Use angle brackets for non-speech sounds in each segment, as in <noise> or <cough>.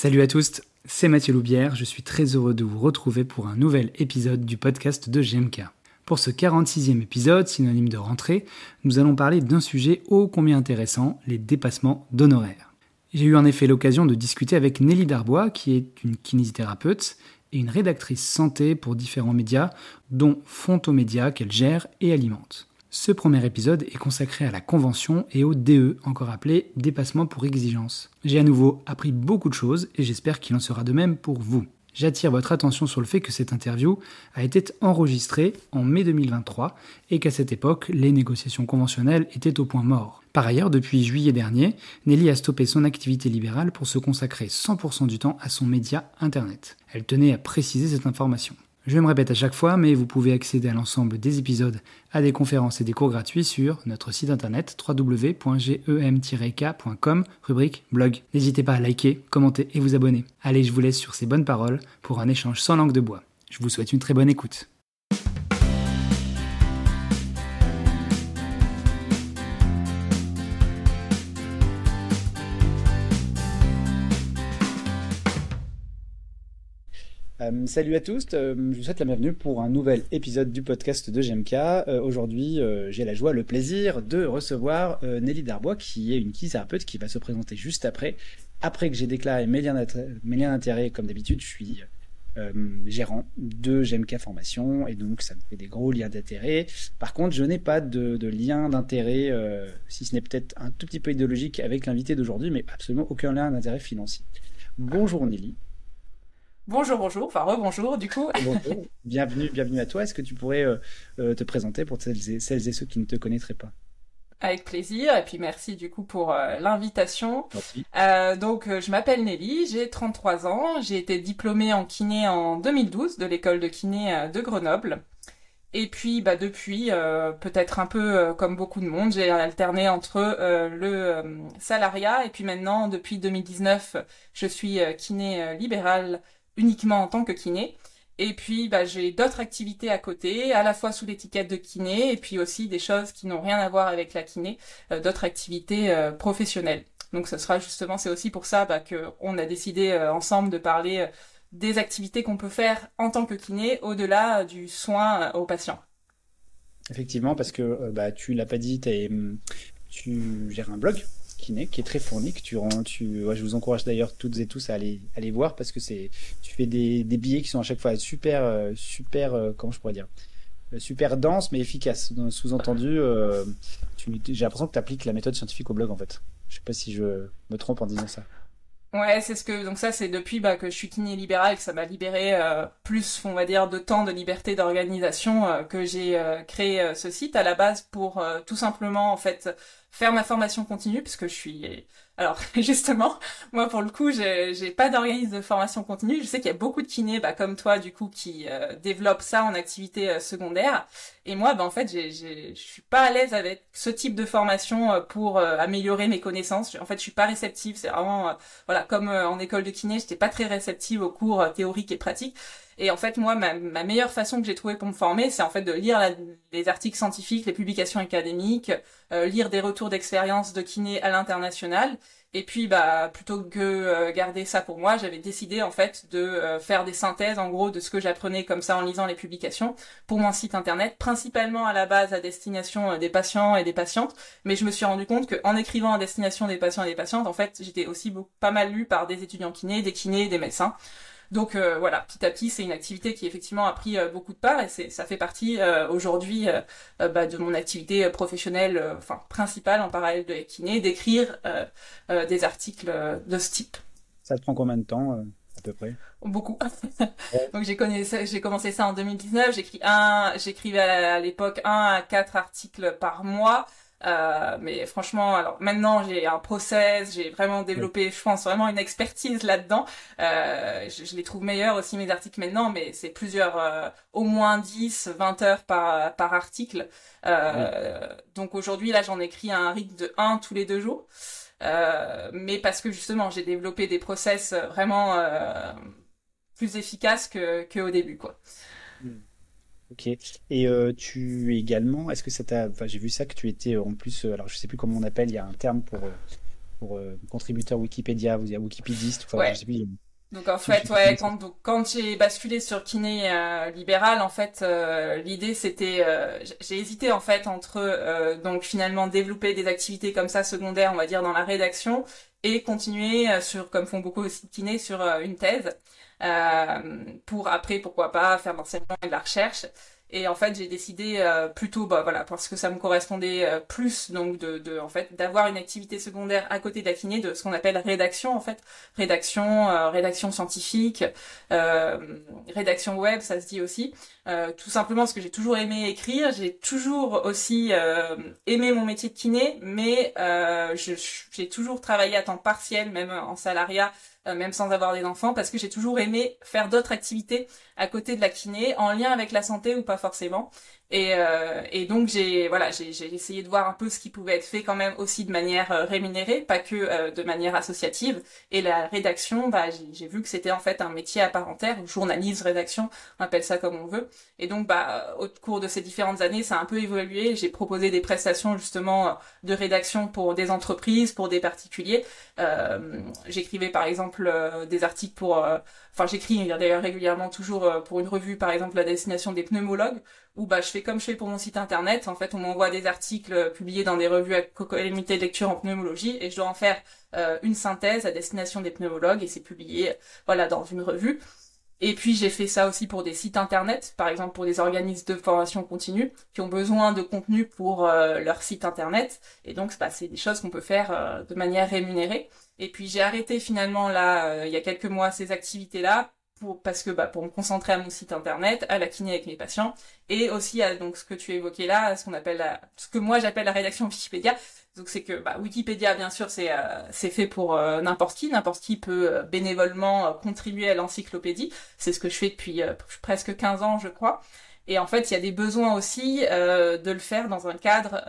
Salut à tous, c'est Mathieu Loubière, je suis très heureux de vous retrouver pour un nouvel épisode du podcast de GMK. Pour ce 46e épisode, synonyme de rentrée, nous allons parler d'un sujet ô combien intéressant, les dépassements d'honoraires. J'ai eu en effet l'occasion de discuter avec Nelly Darbois, qui est une kinésithérapeute et une rédactrice santé pour différents médias, dont Fontomédia qu'elle gère et alimente. Ce premier épisode est consacré à la convention et au DE, encore appelé dépassement pour exigence. J'ai à nouveau appris beaucoup de choses et j'espère qu'il en sera de même pour vous. J'attire votre attention sur le fait que cette interview a été enregistrée en mai 2023 et qu'à cette époque, les négociations conventionnelles étaient au point mort. Par ailleurs, depuis juillet dernier, Nelly a stoppé son activité libérale pour se consacrer 100% du temps à son média Internet. Elle tenait à préciser cette information. Je me répète à chaque fois, mais vous pouvez accéder à l'ensemble des épisodes, à des conférences et des cours gratuits sur notre site internet www.gem-k.com, rubrique blog. N'hésitez pas à liker, commenter et vous abonner. Allez, je vous laisse sur ces bonnes paroles pour un échange sans langue de bois. Je vous souhaite une très bonne écoute. Euh, salut à tous, euh, je vous souhaite la bienvenue pour un nouvel épisode du podcast de GMK. Euh, aujourd'hui, j'ai la joie, le plaisir de recevoir Nelly Darbois, qui est une kinésithérapeute qui va se présenter juste après. Après que j'ai déclaré mes liens d'intérêt, comme d'habitude, je suis gérant de GMK Formation et donc ça me fait des gros liens d'intérêt. Par contre, je n'ai pas de, de lien d'intérêt, si ce n'est peut-être un tout petit peu idéologique avec l'invité d'aujourd'hui, mais absolument aucun lien d'intérêt financier. Bonjour Nelly. Bonjour, bonjour, enfin rebonjour du coup. Bonjour, <laughs> bienvenue, bienvenue à toi. Est-ce que tu pourrais euh, euh, te présenter pour celles et, celles et, ceux qui ne te connaîtraient pas? Avec plaisir, et puis merci du coup pour euh, l'invitation. donc je m'appelle Nelly, j'ai 33 ans, j'ai été diplômée en kiné en 2012 de l'école de kiné de Grenoble. Et puis bah depuis, peut-être un peu comme beaucoup de monde, j'ai alterné entre le salariat et puis maintenant depuis 2019, je suis kiné libéral uniquement en tant que kiné. Et puis, bah, j'ai d'autres activités à côté, à la fois sous l'étiquette de kiné, et puis aussi des choses qui n'ont rien à voir avec la kiné, euh, d'autres activités euh, professionnelles. Donc, ce sera justement, c'est aussi pour ça bah, qu'on a décidé euh, ensemble de parler des activités qu'on peut faire en tant que kiné, au-delà du soin aux patients. Effectivement, parce que bah, tu l'as pas dit, tu gères un blog qui est très fourni, que tu rends, tu, je vous encourage d'ailleurs toutes et tous à aller, aller voir parce que c'est, tu fais des, des, billets qui sont à chaque fois super, euh, super, euh, comment je pourrais dire, euh, super dense mais efficace. Sous-entendu, j'ai l'impression que tu appliques la méthode scientifique au blog en fait. Je sais pas si je me trompe en disant ça. Ouais, c'est ce que donc ça c'est depuis bah, que je suis kiné libéral que ça m'a libéré plus on va dire de temps de liberté d'organisation que j'ai créé ce site à la base pour tout simplement en fait faire ma formation continue puisque je suis alors <laughs> justement moi pour le coup j'ai pas d'organisme de formation continue. Je sais qu'il y a beaucoup de kinés bah, comme toi du coup qui euh, développent ça en activité euh, secondaire. Et moi bah en fait j'ai j'ai je suis pas à l'aise avec ce type de formation euh, pour améliorer mes connaissances. En fait je suis pas réceptive. C'est vraiment voilà comme en école de kiné j'étais pas très réceptive aux cours théoriques et pratiques et en fait, moi, ma, meilleure façon que j'ai trouvée pour me former, c'est en fait de lire les articles scientifiques, les publications académiques, euh, lire des retours d'expérience de kiné à l'international. Et puis, bah, plutôt que euh, garder ça pour moi, j'avais décidé en fait de euh, faire des synthèses, en gros, de ce que j'apprenais comme ça en lisant les publications pour mon site internet, principalement à la base à destination des patients et des patientes. Mais je me suis rendu compte qu'en écrivant à destination des patients et des patientes, en fait, j'étais aussi pas mal lu par des étudiants kinés, des kinés, des médecins. Donc euh, voilà, petit à petit, c'est une activité qui effectivement a pris euh, beaucoup de part et c'est ça fait partie euh, aujourd'hui bah, de mon activité professionnelle, enfin principale en parallèle de kiné, d'écrire des articles de ce type. Ça te prend combien de temps à peu près? Beaucoup. <laughs> Donc j'ai j'ai commencé ça en 2019. J'écris un, j'écrivais à l'époque un à quatre articles par mois. Euh, mais franchement, alors maintenant j'ai un process, j'ai vraiment développé, je pense vraiment une expertise là-dedans. Euh, je, les trouve meilleurs aussi mes articles maintenant, mais c'est plusieurs, euh, au moins 10, 20 heures par par article. Euh, Donc aujourd'hui là j'en écris un rythme de 1 tous les deux jours, euh, mais parce que justement j'ai développé des process vraiment plus efficaces que que au début quoi. Mm. Ok. Et euh, tu également, est-ce que ça t'a. Enfin, j'ai vu ça que tu étais en plus. Euh, alors, je sais plus comment on appelle, il y a un terme pour. pour contributeur Wikipédia, vous êtes Wikipédiste, enfin, je sais plus. Donc en fait, ouais, quand, quand j'ai basculé sur kiné euh, libéral, en fait, euh, l'idée c'était, euh, j'ai hésité en fait entre donc finalement développer des activités comme ça secondaires, on va dire dans la rédaction, et continuer sur, comme font beaucoup aussi de kinés, sur une thèse pour après pourquoi pas faire l'enseignement et de la recherche. Et en fait, j'ai décidé euh, plutôt, bah voilà, parce que ça me correspondait euh, plus, donc de, de en fait, d'avoir une activité secondaire à côté de kiné, de ce qu'on appelle rédaction, en fait, rédaction, euh, rédaction scientifique, rédaction web, ça se dit aussi. tout simplement parce que j'ai toujours aimé écrire, j'ai toujours aussi aimé mon métier de kiné, mais j'ai toujours travaillé à temps partiel, même en salariat, même sans avoir des enfants, parce que j'ai toujours aimé faire d'autres activités à côté de la kiné, en lien avec la santé ou pas forcément. Et, euh, et donc j'ai voilà j'ai essayé de voir un peu ce qui pouvait être fait quand même aussi de manière euh, rémunérée, pas que euh, de manière associative. Et la rédaction, bah j'ai vu que c'était en fait un métier à part entière, journaliste, rédaction, on appelle ça comme on veut. Et donc bah au cours de ces différentes années, ça a un peu évolué. J'ai proposé des prestations justement de rédaction pour des entreprises, pour des particuliers. J'écrivais par exemple des articles pour enfin j'écris d'ailleurs régulièrement toujours euh, pour une revue par exemple la destination des pneumologues où bah je fais comme je fais pour mon site internet en fait on m'envoie des articles euh, publiés dans des revues à comité de lecture en pneumologie et je dois en faire euh, une synthèse à destination des pneumologues et c'est publié voilà dans une revue et puis j'ai fait ça aussi pour des sites internet, par exemple pour des organismes de formation continue qui ont besoin de contenu pour leur site internet. Et donc bah, c'est des choses qu'on peut faire de manière rémunérée. Et puis j'ai arrêté finalement là, euh, il y a quelques mois, ces activités-là pour, parce que bah, pour me concentrer à mon site internet, à la kiné avec mes patients, et aussi à donc ce que tu évoquais là, ce qu'on appelle la, ce que moi j'appelle la rédaction Wikipédia. Donc c'est que bah, Wikipédia bien sûr c'est euh, c'est fait pour euh, n'importe qui, n'importe qui peut bénévolement contribuer à l'encyclopédie. C'est ce que je fais depuis presque 15 ans je crois. Et en fait il y a des besoins aussi de le faire dans un cadre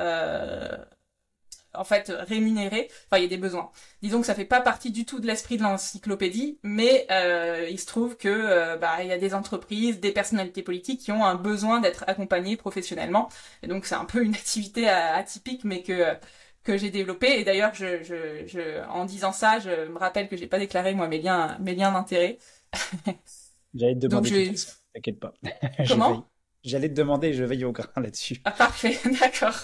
en fait rémunéré. Enfin, il y a des besoins. Disons que ça fait pas partie du tout de l'esprit de l'encyclopédie, mais euh, il se trouve que euh, bah il y a des entreprises, des personnalités politiques qui ont un besoin d'être accompagnées professionnellement. Et donc c'est un peu une <laughs> activité atypique, mais que que j'ai développée. Et d'ailleurs, je, je, je, en disant ça, je me rappelle que j'ai pas déclaré moi mes liens mes liens d'intérêt. J'allais te demander. T'inquiète pas. <laughs> Comment? J'allais te demander, je veille au grain <laughs> là-dessus. Ah parfait, <laughs> d'accord.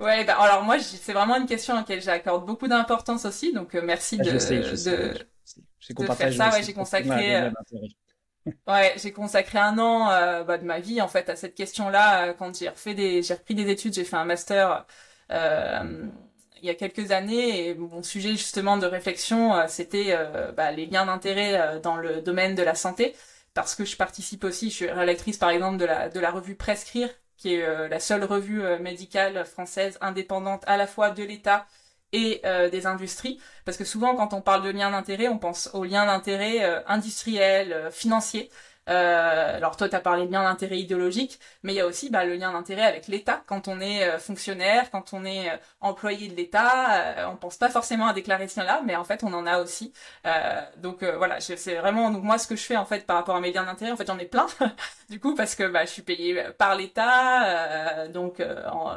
Ouais, bah, alors moi, c'est vraiment une question à laquelle j'accorde beaucoup d'importance aussi, donc euh, merci ah, de, de, faire ça. Ouais, j'ai consacré, euh, <laughs> ouais, j'ai consacré un an euh, bah, de ma vie en fait à cette question-là. quand j'ai refait des, j'ai repris des études, j'ai fait un master il y a quelques années et mon sujet justement de réflexion, c'était bah, les liens d'intérêt dans le domaine de la santé parce que je participe aussi, je suis rédactrice par exemple de la revue Prescrire qui est euh, la seule revue euh, médicale française indépendante à la fois de l'État et euh, des industries. Parce que souvent, quand on parle de liens d'intérêt, on pense aux liens d'intérêt industriels, financiers. Euh, alors toi, tu as parlé de lien d'intérêt idéologique, mais il y a aussi bah, le lien d'intérêt avec l'État. Quand on est euh, fonctionnaire, quand on est euh, employé de l'État, on pense pas forcément à déclarer ce lien-là, mais en fait, on en a aussi. donc voilà, c'est vraiment donc moi ce que je fais en fait par rapport à mes liens d'intérêt. En fait, j'en ai plein <laughs> du coup parce que bah, je suis payée par l'État, donc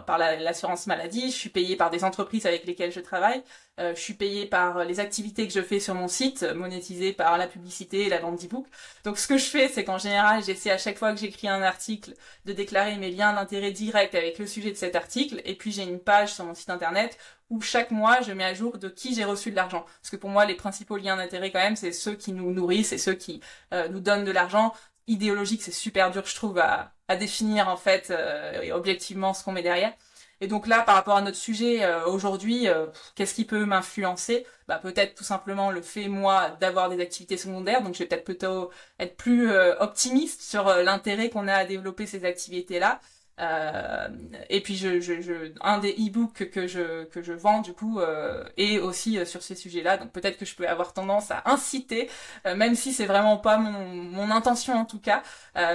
par l'assurance maladie, je suis payée par des entreprises avec lesquelles je travaille. Euh, je suis payée par les activités que je fais sur mon site, monétisées par la publicité et la vente d'e-book. Donc ce que je fais, c'est qu'en général, j'essaie à chaque fois que j'écris un article de déclarer mes liens d'intérêt direct avec le sujet de cet article. Et puis j'ai une page sur mon site internet où chaque mois, je mets à jour de qui j'ai reçu de l'argent. Parce que pour moi, les principaux liens d'intérêt quand même, c'est ceux qui nous nourrissent et ceux qui euh, nous donnent de l'argent. Idéologique, c'est super dur, je trouve, à, à définir en fait euh, objectivement ce qu'on met derrière. Et donc là, par rapport à notre sujet euh, aujourd'hui, euh, qu'est-ce qui peut m'influencer? Bah, Peut-être tout simplement le fait, moi, d'avoir des activités secondaires. Donc je vais peut-être plutôt être plus euh, optimiste sur l'intérêt qu'on a à développer ces activités-là. Euh, et puis je, je, je un des e-books que je que je vends du coup euh, est aussi euh, sur ces sujets-là. Donc peut-être que je peux avoir tendance à inciter, euh, même si c'est vraiment pas mon, mon intention en tout cas,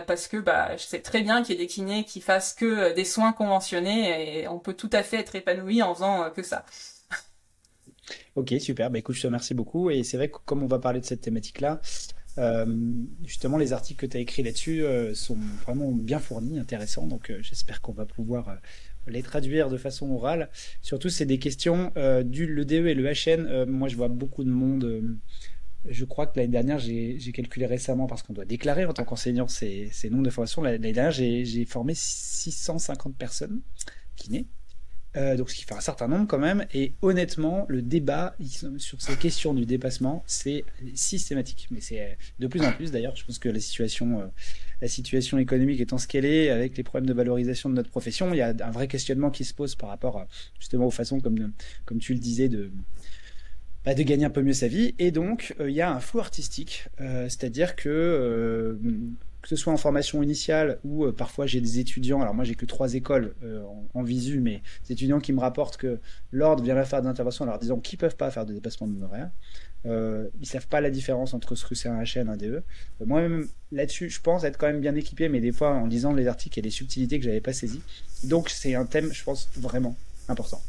parce que bah je sais très bien qu'il y a des kinés qui fassent que des soins conventionnés et on peut tout à fait être épanoui en faisant que ça. Ok, super. Bah, écoute, je te remercie beaucoup. Et c'est vrai que comme on va parler de cette thématique-là, euh, justement, les articles que tu as écrits là-dessus euh, sont vraiment bien fournis, intéressants. Donc, euh, j'espère qu'on va pouvoir les traduire de façon orale. Surtout, c'est des questions du le DE et le HN. moi, je vois beaucoup de monde. je crois que l'année dernière, j'ai calculé récemment parce qu'on doit déclarer en tant qu'enseignant ces, ces noms de formation. L'année dernière, j'ai formé 650 personnes kinés. Euh, donc ce qui fait un certain nombre quand même. Et honnêtement, le débat sur ces questions du dépassement, c'est systématique. Mais c'est de plus en plus d'ailleurs. Je pense que la situation, euh, la situation économique étant ce qu'elle est, avec les problèmes de valorisation de notre profession, il y a un vrai questionnement qui se pose par rapport justement aux façons, comme, comme tu le disais, de bah, de gagner un peu mieux sa vie. Et donc, euh, il y a un flou artistique, c'est-à-dire que que ce soit en formation initiale ou euh, parfois j'ai des étudiants, alors moi j'ai que trois écoles euh, en, visu, mais des étudiants qui me rapportent que l'ordre vient faire des interventions en leur disant qu'ils peuvent pas faire de dépassement d'honoraires. Euh, ils savent pas la différence entre ce que c'est un HN, un DE. Euh, moi-même là-dessus, je pense être quand même bien équipé, mais des fois en lisant les articles, il y a des subtilités que j'avais pas saisies. Donc c'est un thème, je pense, vraiment important.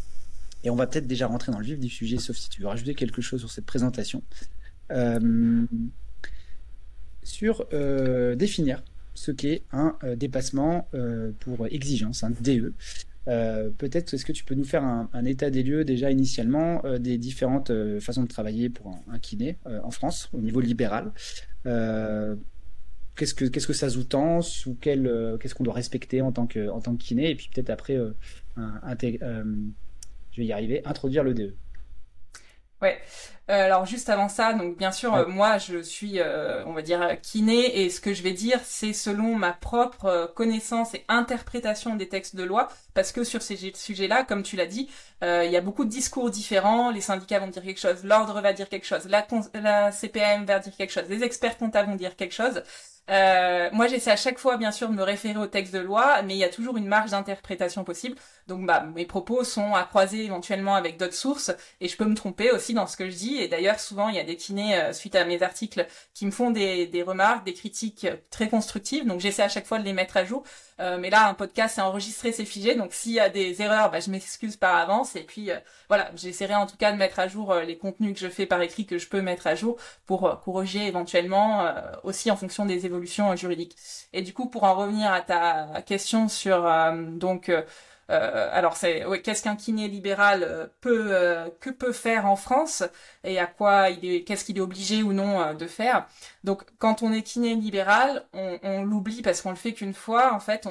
Et on va peut-être déjà rentrer dans le vif du sujet, sauf si tu veux rajouter quelque chose sur cette présentation. Sur euh, définir ce qu'est un euh, dépassement euh, pour exigence, un DE. Peut-être est-ce que tu peux nous faire un, état des lieux déjà initialement des différentes façons de travailler pour un, kiné en France au niveau libéral? Qu'est-ce que qu'est-ce que ça sous-tend Sous qu'est-ce qu'on doit respecter en tant que en tant que kiné? Et puis peut-être après, je vais y arriver, introduire le DE. Ouais. Euh, alors juste avant ça, donc bien sûr, euh, moi je suis, euh, on va dire, kiné et ce que je vais dire, c'est selon ma propre connaissance et interprétation des textes de loi, parce que sur ces sujets-là, comme tu l'as dit, il y a beaucoup de discours différents. Les syndicats vont dire quelque chose, l'ordre va dire quelque chose, la, la CPM va dire quelque chose, les experts comptables vont dire quelque chose. Euh, moi, j'essaie à chaque fois, bien sûr, de me référer au texte de loi, mais il y a toujours une marge d'interprétation possible. Donc, bah, mes propos sont à croiser éventuellement avec d'autres sources, et je peux me tromper aussi dans ce que je dis. Et d'ailleurs, souvent, il y a des kinés, euh, suite à mes articles, qui me font des, des remarques, des critiques très constructives. Donc, j'essaie à chaque fois de les mettre à jour. Euh, mais là, un podcast, c'est enregistré, c'est figé. Donc, s'il y a des erreurs, bah, je m'excuse par avance. Et puis, euh, voilà, j'essaierai en tout cas de mettre à jour euh, les contenus que je fais par écrit, que je peux mettre à jour pour corriger éventuellement aussi en fonction des évolutions juridiques. Et du coup, pour en revenir à ta question sur donc euh, alors c'est qu'est-ce qu'un kiné libéral euh, peut euh, que peut faire en France et à quoi il est qu'est-ce qu'il est obligé ou non de faire. Donc quand on est kiné libéral, on, l'oublie parce qu'on le fait qu'une fois. En fait,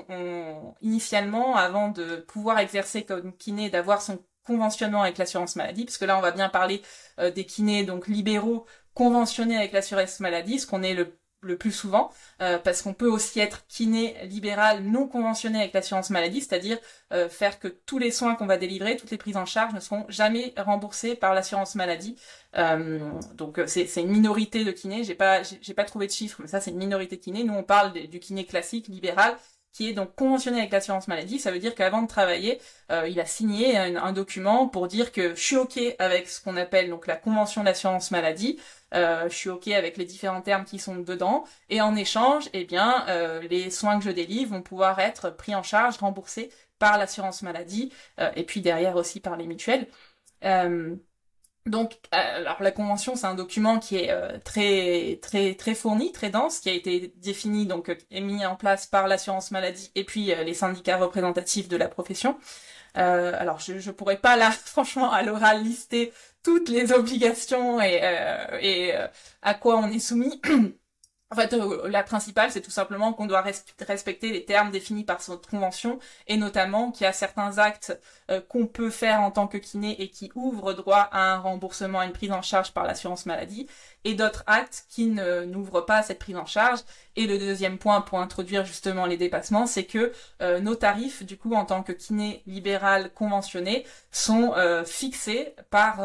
initialement avant de pouvoir exercer comme kiné, d'avoir son conventionnement avec l'assurance maladie, parce que là on va bien parler des kinés donc libéraux conventionnés avec l'assurance maladie, ce qu'on est le le plus souvent, euh, parce qu'on peut aussi être kiné libéral non conventionné avec l'assurance maladie, c'est-à-dire euh, faire que tous les soins qu'on va délivrer, toutes les prises en charge ne seront jamais remboursées par l'assurance maladie. Euh, donc c'est une minorité de kinés, j'ai pas j'ai pas trouvé de chiffres, mais ça c'est une minorité de kinés. Nous on parle du kiné classique libéral qui est donc conventionné avec l'assurance maladie. Ça veut dire qu'avant de travailler, il a signé un, un, document pour dire que je suis ok avec ce qu'on appelle donc la convention d'assurance maladie. Euh, je suis ok avec les différents termes qui sont dedans, et en échange, eh bien, euh, les soins que je délivre vont pouvoir être pris en charge, remboursés par l'assurance maladie, euh, et puis derrière aussi par les mutuelles. Donc, alors la convention, c'est un document qui est très très très fourni, très dense, qui a été défini donc et mis en place par l'assurance maladie et puis les syndicats représentatifs de la profession. Alors, je ne pourrais pas là, <laughs> franchement, à l'oral lister toutes les obligations et, euh, euh, à quoi on est soumis. <clears throat> En fait, euh, la principale, c'est tout simplement qu'on doit respecter les termes définis par cette convention, et notamment qu'il y a certains actes euh, qu'on peut faire en tant que kiné et qui ouvrent droit à un remboursement, à une prise en charge par l'assurance maladie, et d'autres actes qui ne n'ouvrent pas cette prise en charge. Et le deuxième point pour introduire justement les dépassements, c'est que euh, nos tarifs, du coup, en tant que kiné libéral conventionné, sont fixés par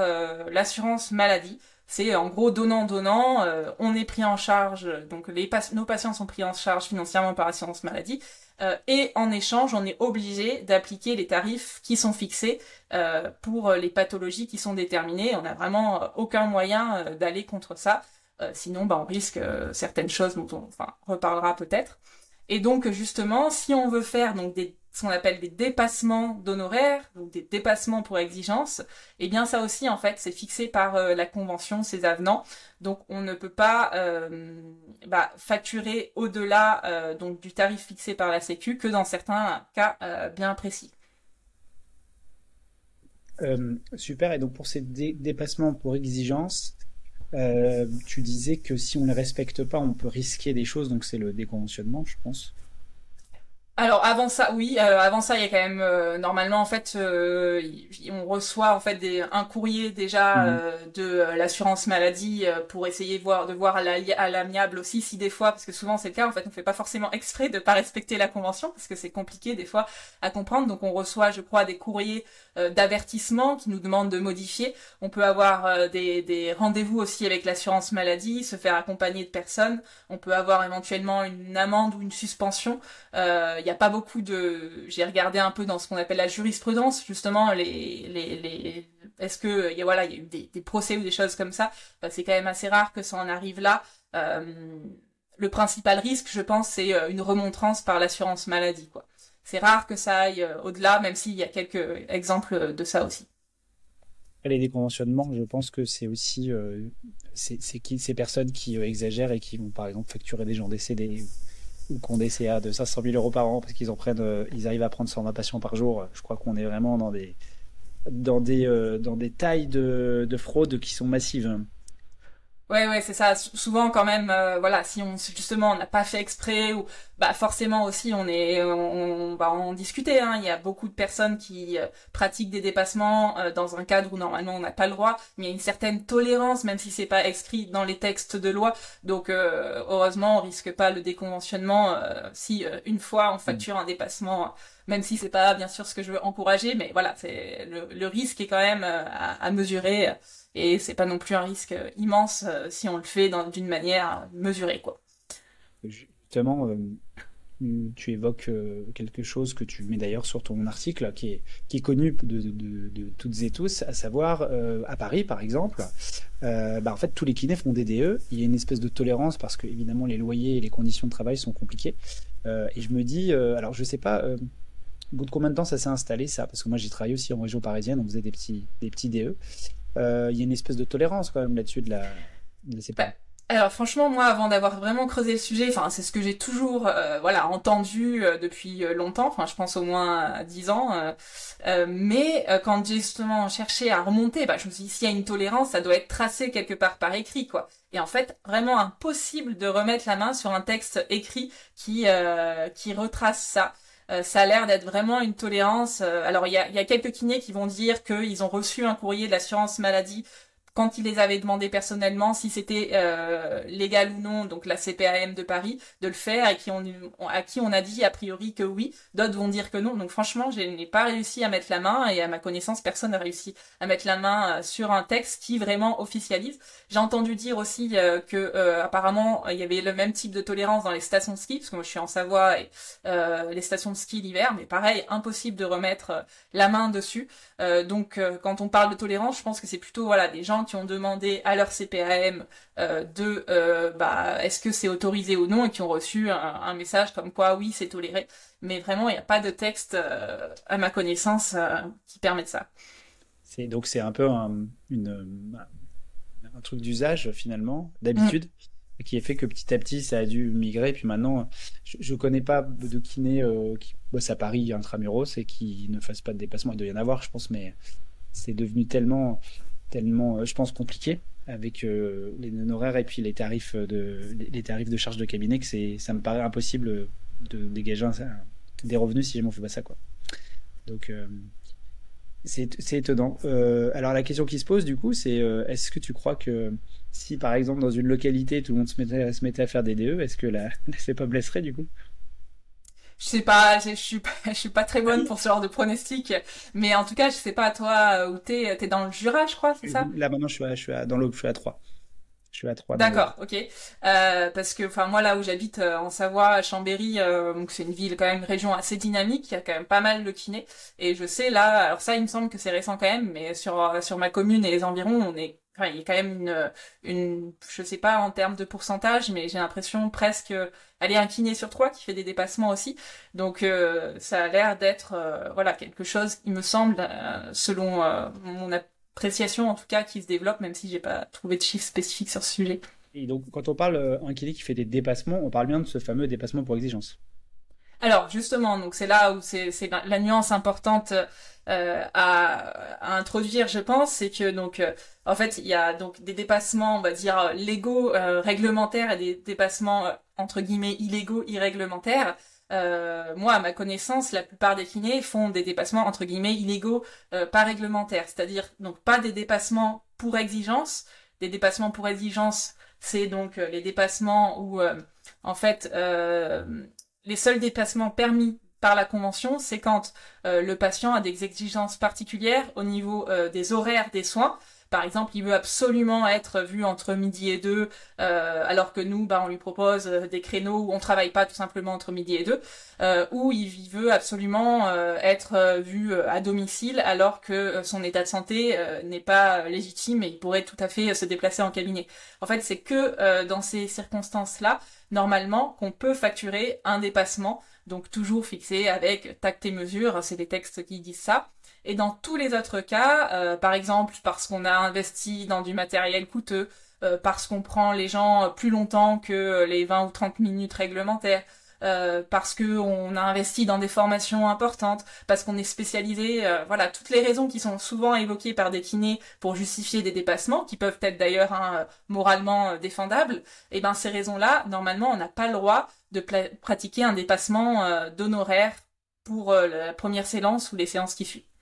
l'assurance maladie c'est en gros donnant-donnant, euh, on est pris en charge, donc nos patients sont pris en charge financièrement par l'assurance maladie, euh, et en échange, on est obligé d'appliquer les tarifs qui sont fixés euh, pour les pathologies qui sont déterminées. On n'a vraiment aucun moyen d'aller contre ça, sinon bah, on risque certaines choses dont on enfin, reparlera peut-être. Et donc justement, si on veut faire donc des ce qu'on appelle des dépassements d'honoraires, donc des dépassements pour exigence, eh bien ça aussi en fait c'est fixé par euh, la convention, ces avenants. Donc on ne peut pas euh, bah, facturer au-delà euh, donc du tarif fixé par la Sécu que dans certains cas bien précis. super. Et donc pour ces dépassements pour exigence, tu disais que si on ne les respecte pas, on peut risquer des choses. Donc c'est le déconventionnement, je pense. Alors avant ça, oui, euh, avant ça, il y a quand même euh, normalement en fait, euh, on reçoit en fait des, un courrier déjà mhm. de l'assurance maladie pour essayer de voir de voir à l'amiable aussi si des fois, parce que souvent c'est le cas, en fait, on fait pas forcément exprès de pas respecter la convention parce que c'est compliqué des fois à comprendre. Donc on reçoit, je crois, des courriers d'avertissement qui nous demandent de modifier. On peut avoir des, des rendez-vous aussi avec l'assurance maladie, se faire accompagner de personnes. On peut avoir éventuellement une amende ou une suspension il n'y a pas beaucoup de. J'ai regardé un peu dans ce qu'on appelle la jurisprudence, justement, les, les, les... est-ce que il y a voilà, il y a eu des, des, procès ou des choses comme ça. c'est quand même assez rare que ça en arrive là. Euh, le principal risque, je pense, c'est euh, une remontrance par l'assurance maladie, quoi. C'est rare que ça aille euh, au-delà, même s'il y a quelques exemples de ça aussi. Les déconventionnements, je pense que c'est aussi euh, ces personnes qui exagèrent et qui vont par exemple facturer des gens décédés ou qu'on des CA de 500 000 euros par an parce qu'ils en prennent, euh, ils arrivent à prendre 120 patients par jour. Je crois qu'on est vraiment dans des, euh, tailles de fraude qui sont massives. Ouais, ouais, c'est ça. Souvent, quand même, euh, voilà, si on justement on n'a pas fait exprès ou bah forcément aussi on est, on, va en discuter. Hein. Il y a beaucoup de personnes qui euh, pratiquent des dépassements euh, dans un cadre où normalement on n'a pas le droit, mais il y a une certaine tolérance, même si c'est pas écrit dans les textes de loi. Donc heureusement, on risque pas le déconventionnement si une fois on facture un dépassement même si c'est pas bien sûr ce que je veux encourager, mais voilà, c'est le, risque est quand même à, à mesurer et c'est pas non plus un risque immense euh, si on le fait d'une manière mesurée quoi. Justement, euh, tu évoques euh, quelque chose que tu mets d'ailleurs sur ton article, qui est, connu de toutes et tous, à savoir à Paris par exemple, bah, en fait tous les kinés font des DE, il y a une espèce de tolérance parce que évidemment les loyers et les conditions de travail sont compliquées. et je me dis, alors je sais pas, au bout de combien de temps ça s'est installé ça? Parce que moi j'ai travaillé aussi en région parisienne, on faisait des petits, des petits DE. Euh, il y a une espèce de tolérance quand même là-dessus de la, de bah, alors franchement, moi, avant d'avoir vraiment creusé le sujet, enfin c'est ce que j'ai toujours, euh, voilà, entendu euh, depuis longtemps. Enfin, je pense au moins dix ans. mais quand j'ai justement cherché à remonter, bah, je me suis dit s'il y a une tolérance, ça doit être tracé quelque part par écrit, quoi. Et en fait, vraiment impossible de remettre la main sur un texte écrit qui qui retrace ça. Euh, ça a l'air d'être vraiment une tolérance. Euh, alors il y a, y a, quelques kinés qui vont dire qu'ils ont reçu un courrier de l'assurance maladie quand il les avait demandé personnellement si c'était euh, légal ou non, donc la CPAM de Paris, de le faire et qui on, à qui on a dit a priori que oui, d'autres vont dire que non. Donc franchement, je n'ai pas réussi à mettre la main et à ma connaissance, personne n'a réussi à mettre la main euh, sur un texte qui vraiment officialise. J'ai entendu dire aussi euh, que apparemment il y avait le même type de tolérance dans les stations de ski, parce que moi je suis en Savoie et les stations de ski l'hiver, mais pareil, impossible de remettre la main dessus. donc quand on parle de tolérance, je pense que c'est plutôt voilà des gens qui ont demandé à leur CPAM euh, de euh, bah, est-ce que c'est autorisé ou non et qui ont reçu un, message comme quoi oui c'est toléré. Mais vraiment il n'y a pas de texte euh, à ma connaissance qui permet ça. C'est donc c'est un peu un, une, un truc d'usage finalement d'habitude. qui est fait que petit à petit ça a dû migrer. Puis maintenant, je, ne connais pas de kiné qui bosse à Paris intramuros et qui ne fasse pas de déplacement. Il doit y en avoir, je pense, mais c'est devenu tellement tellement, euh, je pense, compliqué avec euh, les honoraires et puis les tarifs de les tarifs de charge de cabinet que ça me paraît impossible de dégager des revenus si je m'en fais pas ça quoi. Donc euh, c'est étonnant. alors la question qui se pose du coup, c'est est-ce que tu crois que si par exemple dans une localité tout le monde se mettait, à faire des DE, est-ce que la, <laughs> la pas blesserait du coup? Je sais pas, je suis pas, <laughs> je suis pas très bonne pour ce genre de pronostic, mais en tout cas, je sais pas toi euh, où t'es, t'es dans le Jura, je crois, c'est ça? Là maintenant, je suis, à, je suis à, dans l'Aube, je suis à 3. Je suis à 3. D'accord, ok. Euh, parce que, enfin, moi là où j'habite euh, en Savoie, à Chambéry, euh, donc c'est une ville quand même, une région assez dynamique, il y a quand même pas mal de kinés, et je sais là, alors ça, il me semble que c'est récent quand même, mais sur sur ma commune et les environs, on est Enfin, il y a quand même une, une, je sais pas en termes de pourcentage, mais j'ai l'impression presque, elle est un kiné sur trois qui fait des dépassements aussi. Donc euh, ça a l'air d'être, euh, voilà, quelque chose, il me semble, euh, selon mon appréciation en tout cas, qui se développe, même si j'ai pas trouvé de chiffres spécifiques sur ce sujet. Et donc quand on parle un kiné qui fait des dépassements, on parle bien de ce fameux dépassement pour exigence. Alors justement, donc c'est là où c'est la, nuance importante euh, à, introduire, je pense, c'est que donc euh, en fait il y a donc des dépassements, on va dire légaux, réglementaires et des dépassements entre guillemets illégaux, irréglementaires. moi, à ma connaissance, la plupart des kinés font des dépassements entre guillemets illégaux, pas réglementaires, c'est-à-dire donc pas des dépassements pour exigence, des dépassements pour exigence, c'est donc les dépassements où en fait les seuls dépassements permis par la convention, c'est quand euh, le patient a des exigences particulières au niveau euh, des horaires des soins. Par exemple, il veut absolument être vu entre midi et deux, euh, alors que nous, bah, on lui propose des créneaux où on travaille pas tout simplement entre midi et deux, ou il veut absolument être vu à domicile, alors que son état de santé n'est pas légitime et il pourrait tout à fait se déplacer en cabinet. En fait, c'est que dans ces circonstances-là normalement qu'on peut facturer un dépassement, donc toujours fixé avec tact et mesure, c'est des textes qui disent ça. Et dans tous les autres cas, euh, par exemple parce qu'on a investi dans du matériel coûteux, euh, parce qu'on prend les gens plus longtemps que les 20 ou 30 minutes réglementaires, euh, parce que on a investi dans des formations importantes, parce qu'on est spécialisé, euh, voilà, toutes les raisons qui sont souvent évoquées par des kinés pour justifier des dépassements, qui peuvent être d'ailleurs hein, moralement euh, défendables, et eh ben ces raisons-là, normalement, on n'a pas le droit de pratiquer un dépassement d'honoraires pour la première séance ou les séances qui suivent.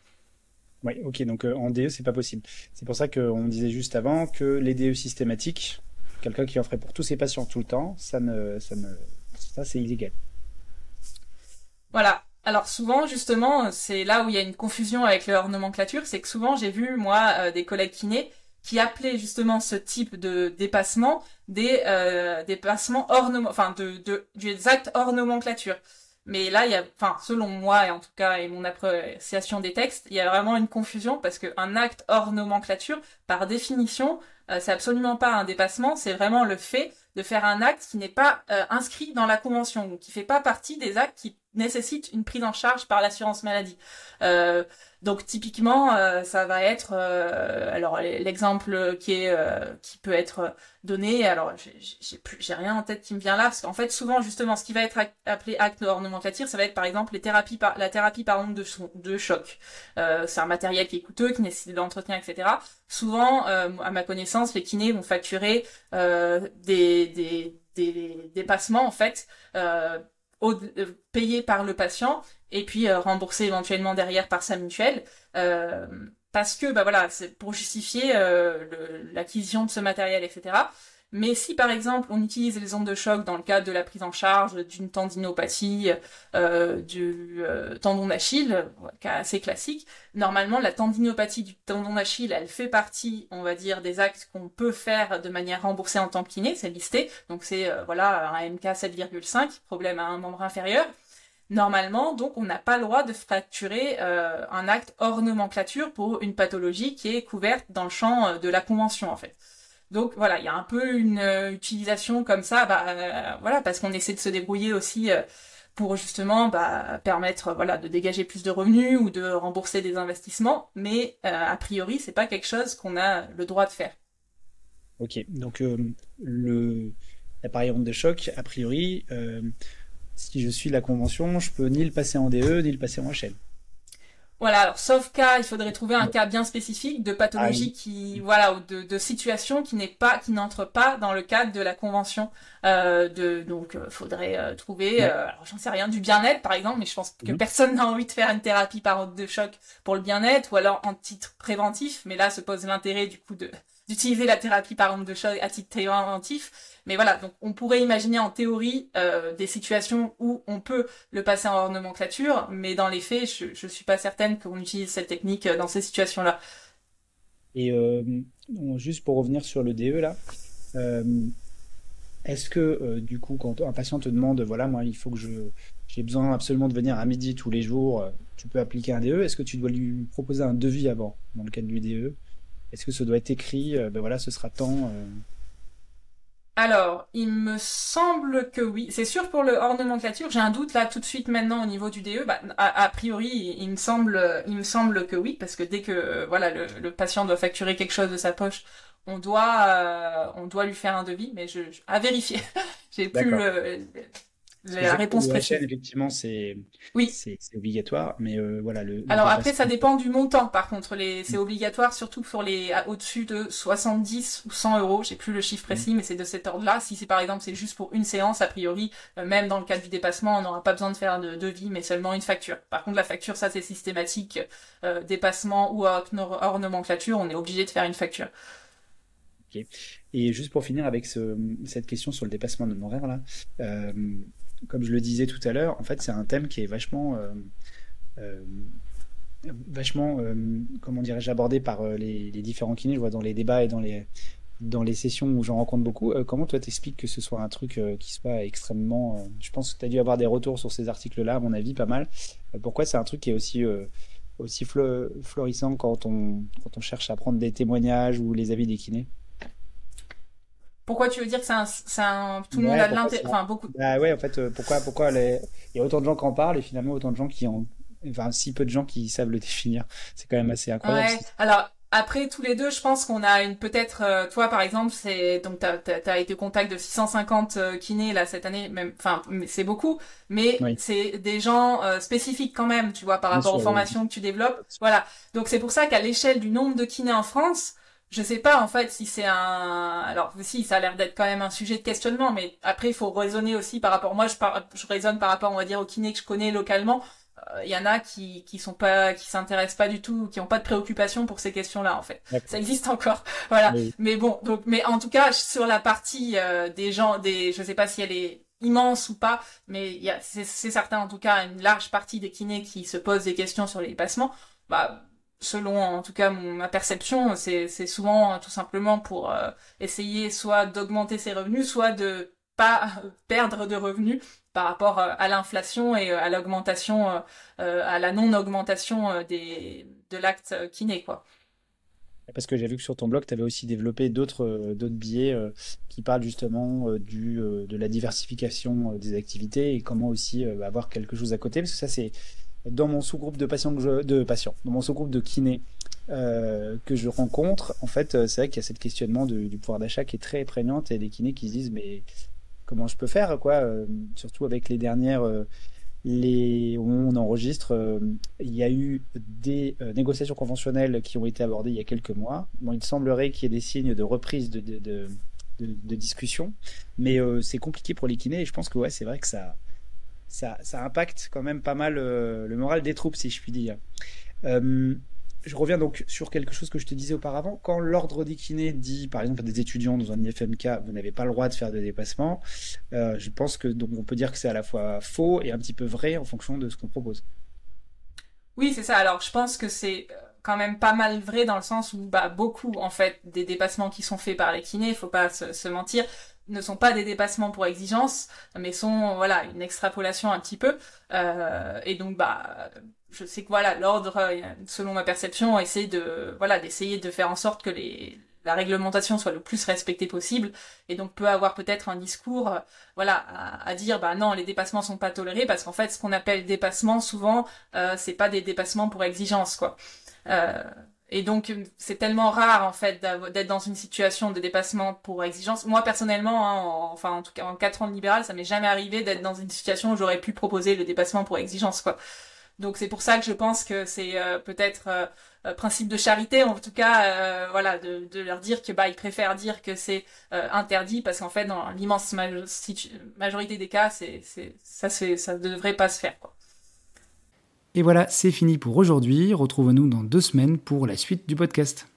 Oui, ok, donc en DE, c'est pas possible. C'est pour ça qu'on disait juste avant que les DE systématiques, quelqu'un qui en ferait pour tous ses patients tout le temps, ça ne, ça ça, c'est illégal. Voilà. Alors souvent, justement, c'est là où il y a une confusion avec leur nomenclature, c'est que souvent j'ai vu moi euh, des collègues kinés qui appelaient justement ce type de dépassement des euh, dépassements hors enfin de, de des actes hors nomenclature. Mais là, il y a, enfin, selon moi et en tout cas et mon appréciation des textes, il y a vraiment une confusion parce qu'un acte hors nomenclature, par définition, euh, c'est absolument pas un dépassement, c'est vraiment le fait de faire un acte qui n'est pas euh, inscrit dans la convention, qui fait pas partie des actes qui nécessitent une prise en charge par l'assurance maladie. Euh, donc typiquement, euh, ça va être, alors l'exemple qui est qui peut être donné, alors j'ai plus, j'ai rien en tête qui me vient là, parce qu'en fait souvent justement, ce qui va être appelé acte ornementaire, ça va être par exemple les thérapies par la thérapie par onde de, de choc. c'est un matériel qui est coûteux, qui nécessite de l'entretien, etc. Souvent, à ma connaissance, les kinés vont facturer des des, des, dépassements en fait euh, euh, payés par le patient et puis euh, remboursés éventuellement derrière par sa mutuelle parce que bah voilà c'est pour justifier l'acquisition de ce matériel etc mais si par exemple on utilise les ondes de choc dans le cadre de la prise en charge d'une tendinopathie euh, du euh, tendon d'Achille, cas assez classique, normalement la tendinopathie du tendon d'Achille, elle fait partie, on va dire, des actes qu'on peut faire de manière remboursée en temps kiné, c'est listé. Donc c'est euh, voilà un MK 7,5, problème à un membre inférieur. Normalement, donc, on n'a pas le droit de fracturer un acte hors nomenclature pour une pathologie qui est couverte dans le champ de la convention, en fait. Donc voilà, il y a un peu une euh, utilisation comme ça, bah, euh, voilà, parce qu'on essaie de se débrouiller aussi euh, pour justement bah, permettre voilà de dégager plus de revenus ou de rembourser des investissements, mais a priori c'est pas quelque chose qu'on a le droit de faire. Ok, donc le l'appareil onde de choc, a priori, si je suis la convention, je peux ni le passer en DE ni le passer en HL. Voilà, alors sauf cas, il faudrait trouver un cas bien spécifique de pathologie ah qui, voilà, ou de, de situation qui n'est pas, qui n'entre pas dans le cadre de la convention. Euh, de, donc, euh, faudrait euh, trouver, euh, alors j'en sais rien, du bien-être par exemple, mais je pense que mhm. personne <laughs> n'a envie de faire une thérapie par ordre de choc pour le bien-être, ou alors en titre préventif. Mais là se pose l'intérêt du coup de d'utiliser la thérapie par ordre de choc à titre préventif mais voilà, donc on pourrait imaginer en théorie euh, des situations où on peut le passer en nomenclature, mais dans les faits, je, ne suis pas certaine qu'on utilise cette technique euh, dans ces situations-là. Et euh, juste pour revenir sur le DE là, est-ce que du coup, quand un patient te demande, voilà, moi, il faut que je j'ai besoin absolument de venir à midi tous les jours, tu peux appliquer un DE. Est-ce que tu dois lui proposer un devis avant, dans le cadre du DE Est-ce que ça doit être écrit Ben voilà, ce sera tant. Alors, il me semble que oui. C'est sûr pour le hors nomenclature. J'ai un doute là tout de suite maintenant au niveau du DE. Bah, a, priori, il me semble, il me semble que oui, parce que dès que euh, voilà le, patient doit facturer quelque chose de sa poche, on doit, euh, on doit lui faire un devis. Mais je, à vérifier. <laughs> J'ai plus le. La réponse précise. effectivement, c'est oui. c'est obligatoire, mais euh, voilà. Le, Alors après, ça dépend du montant. Par contre, les... c'est obligatoire surtout pour les au-dessus de 70 ou 100 euros. J'ai plus le chiffre précis, mm. mais c'est de cet ordre-là. Si c'est par exemple c'est juste pour une séance, a priori, euh, même dans le cas du dépassement, on n'aura pas besoin de faire de devis, mais seulement une facture. Par contre, la facture, ça c'est systématique. Euh, dépassement ou hors, nomenclature, on est obligé de faire une facture. Ok. Et juste pour finir avec ce, cette question sur le dépassement de horaire là. Comme je le disais tout à l'heure, en fait, c'est un thème qui est vachement, euh, euh, vachement, euh, comment dirais-je, abordé par les, différents kinés. Je vois dans les débats et dans les, dans les sessions où j'en rencontre beaucoup. comment toi t'expliques que ce soit un truc qui soit extrêmement. je pense que tu as dû avoir des retours sur ces articles-là, à mon avis, pas mal. pourquoi c'est un truc qui est aussi aussi florissant quand on, quand on cherche à prendre des témoignages ou les avis des kinés? Pourquoi tu veux dire que c'est un, un, tout le monde a de l'intérêt, enfin beaucoup. Bah ouais, en fait, euh, pourquoi, pourquoi les... il y a autant de gens qui en parlent et finalement autant de gens qui ont, enfin si peu de gens qui savent le <laughs> définir. C'est quand même assez incroyable. Ouais. Alors après tous les deux, je pense qu'on a une peut-être, euh, toi par exemple, c'est donc t'as as, été contact de 650 euh, kinés là cette année, même, enfin c'est beaucoup, mais c'est des gens spécifiques quand même, tu vois, par rapport aux formations que tu développes. Voilà. Donc c'est pour ça qu'à l'échelle du nombre de kinés en France je sais pas en fait si c'est un alors si ça a l'air d'être quand même un sujet de questionnement mais après il faut raisonner aussi par rapport moi je je raisonne par rapport on va dire aux kinés que je connais localement. Il euh, y en a qui qui sont pas qui s'intéressent pas du tout qui ont pas de préoccupation pour ces questions-là en fait. Ça existe encore. <laughs> Voilà. Mais bon donc mais en tout cas sur la partie euh, des gens des je sais pas si elle est immense ou pas mais il y a c'est certain en tout cas une large partie des kinés qui se posent des questions sur les passements bah selon en tout cas ma perception, c'est souvent tout simplement pour euh, essayer soit d'augmenter ses revenus, soit de pas <laughs> perdre de revenus par rapport euh, à l'inflation et euh, à l'augmentation, à la non-augmentation des de l'acte kiné, quoi. Parce que j'ai vu que sur ton blog, tu avais aussi développé d'autres d'autres billets qui parlent justement du, de la diversification des activités et comment aussi avoir quelque chose à côté. Parce que ça, c'est dans mon sous-groupe de patients, de patients, dans mon sous-groupe de kinés euh, que je rencontre, en fait, euh, c'est vrai qu'il y a cette questionnement du pouvoir d'achat qui est très prégnante et des kinés qui se disent mais comment je peux faire quoi euh, Surtout avec les dernières, les où on enregistre, il y a eu des négociations conventionnelles qui ont été abordées il y a quelques mois. Bon, il semblerait qu'il y ait des signes de reprise de, de, de, de discussion, mais c'est compliqué pour les kinés et je pense que ouais, c'est vrai que ça ça, impacte quand même pas mal euh, le moral des troupes, si je puis dire. Euh, je reviens donc sur quelque chose que je te disais auparavant. Quand l'ordre des kinés dit, par exemple, à des étudiants dans un IFMK, vous n'avez pas le droit de faire de dépassement, euh, je pense que donc on peut dire que c'est à la fois faux et un petit peu vrai en fonction de ce qu'on propose. Oui, c'est ça. Alors, je pense que c'est quand même pas mal vrai dans le sens où bah, beaucoup en fait des dépassements qui sont faits par les kinés, il faut pas se mentir, ne sont pas des dépassements pour exigence, mais sont voilà une extrapolation un petit peu. Euh, et donc bah je sais que voilà l'ordre, selon ma perception, essaie de voilà d'essayer de faire en sorte que les la réglementation soit le plus respectée possible et donc peut avoir peut-être un discours voilà à, dire bah non les dépassements sont pas tolérés parce qu'en fait ce qu'on appelle dépassement souvent euh, c'est pas des dépassements pour exigence quoi euh, et donc, c'est tellement rare, en fait, d'être dans une situation de dépassement pour exigence. Moi, personnellement, hein, enfin, en tout cas, en quatre ans de libéral, ça m'est jamais arrivé d'être dans une situation où j'aurais pu proposer le dépassement pour exigence, quoi. Donc, c'est pour ça que je pense que c'est euh, peut-être euh, euh, principe de charité, en tout cas, voilà, de, leur dire que, bah, ils préfèrent dire que c'est interdit parce qu'en fait, dans l'immense majorité des cas, ça, c'est, ça devrait pas se faire, quoi. Et voilà, c'est fini pour aujourd'hui. Retrouvons-nous dans deux semaines pour la suite du podcast.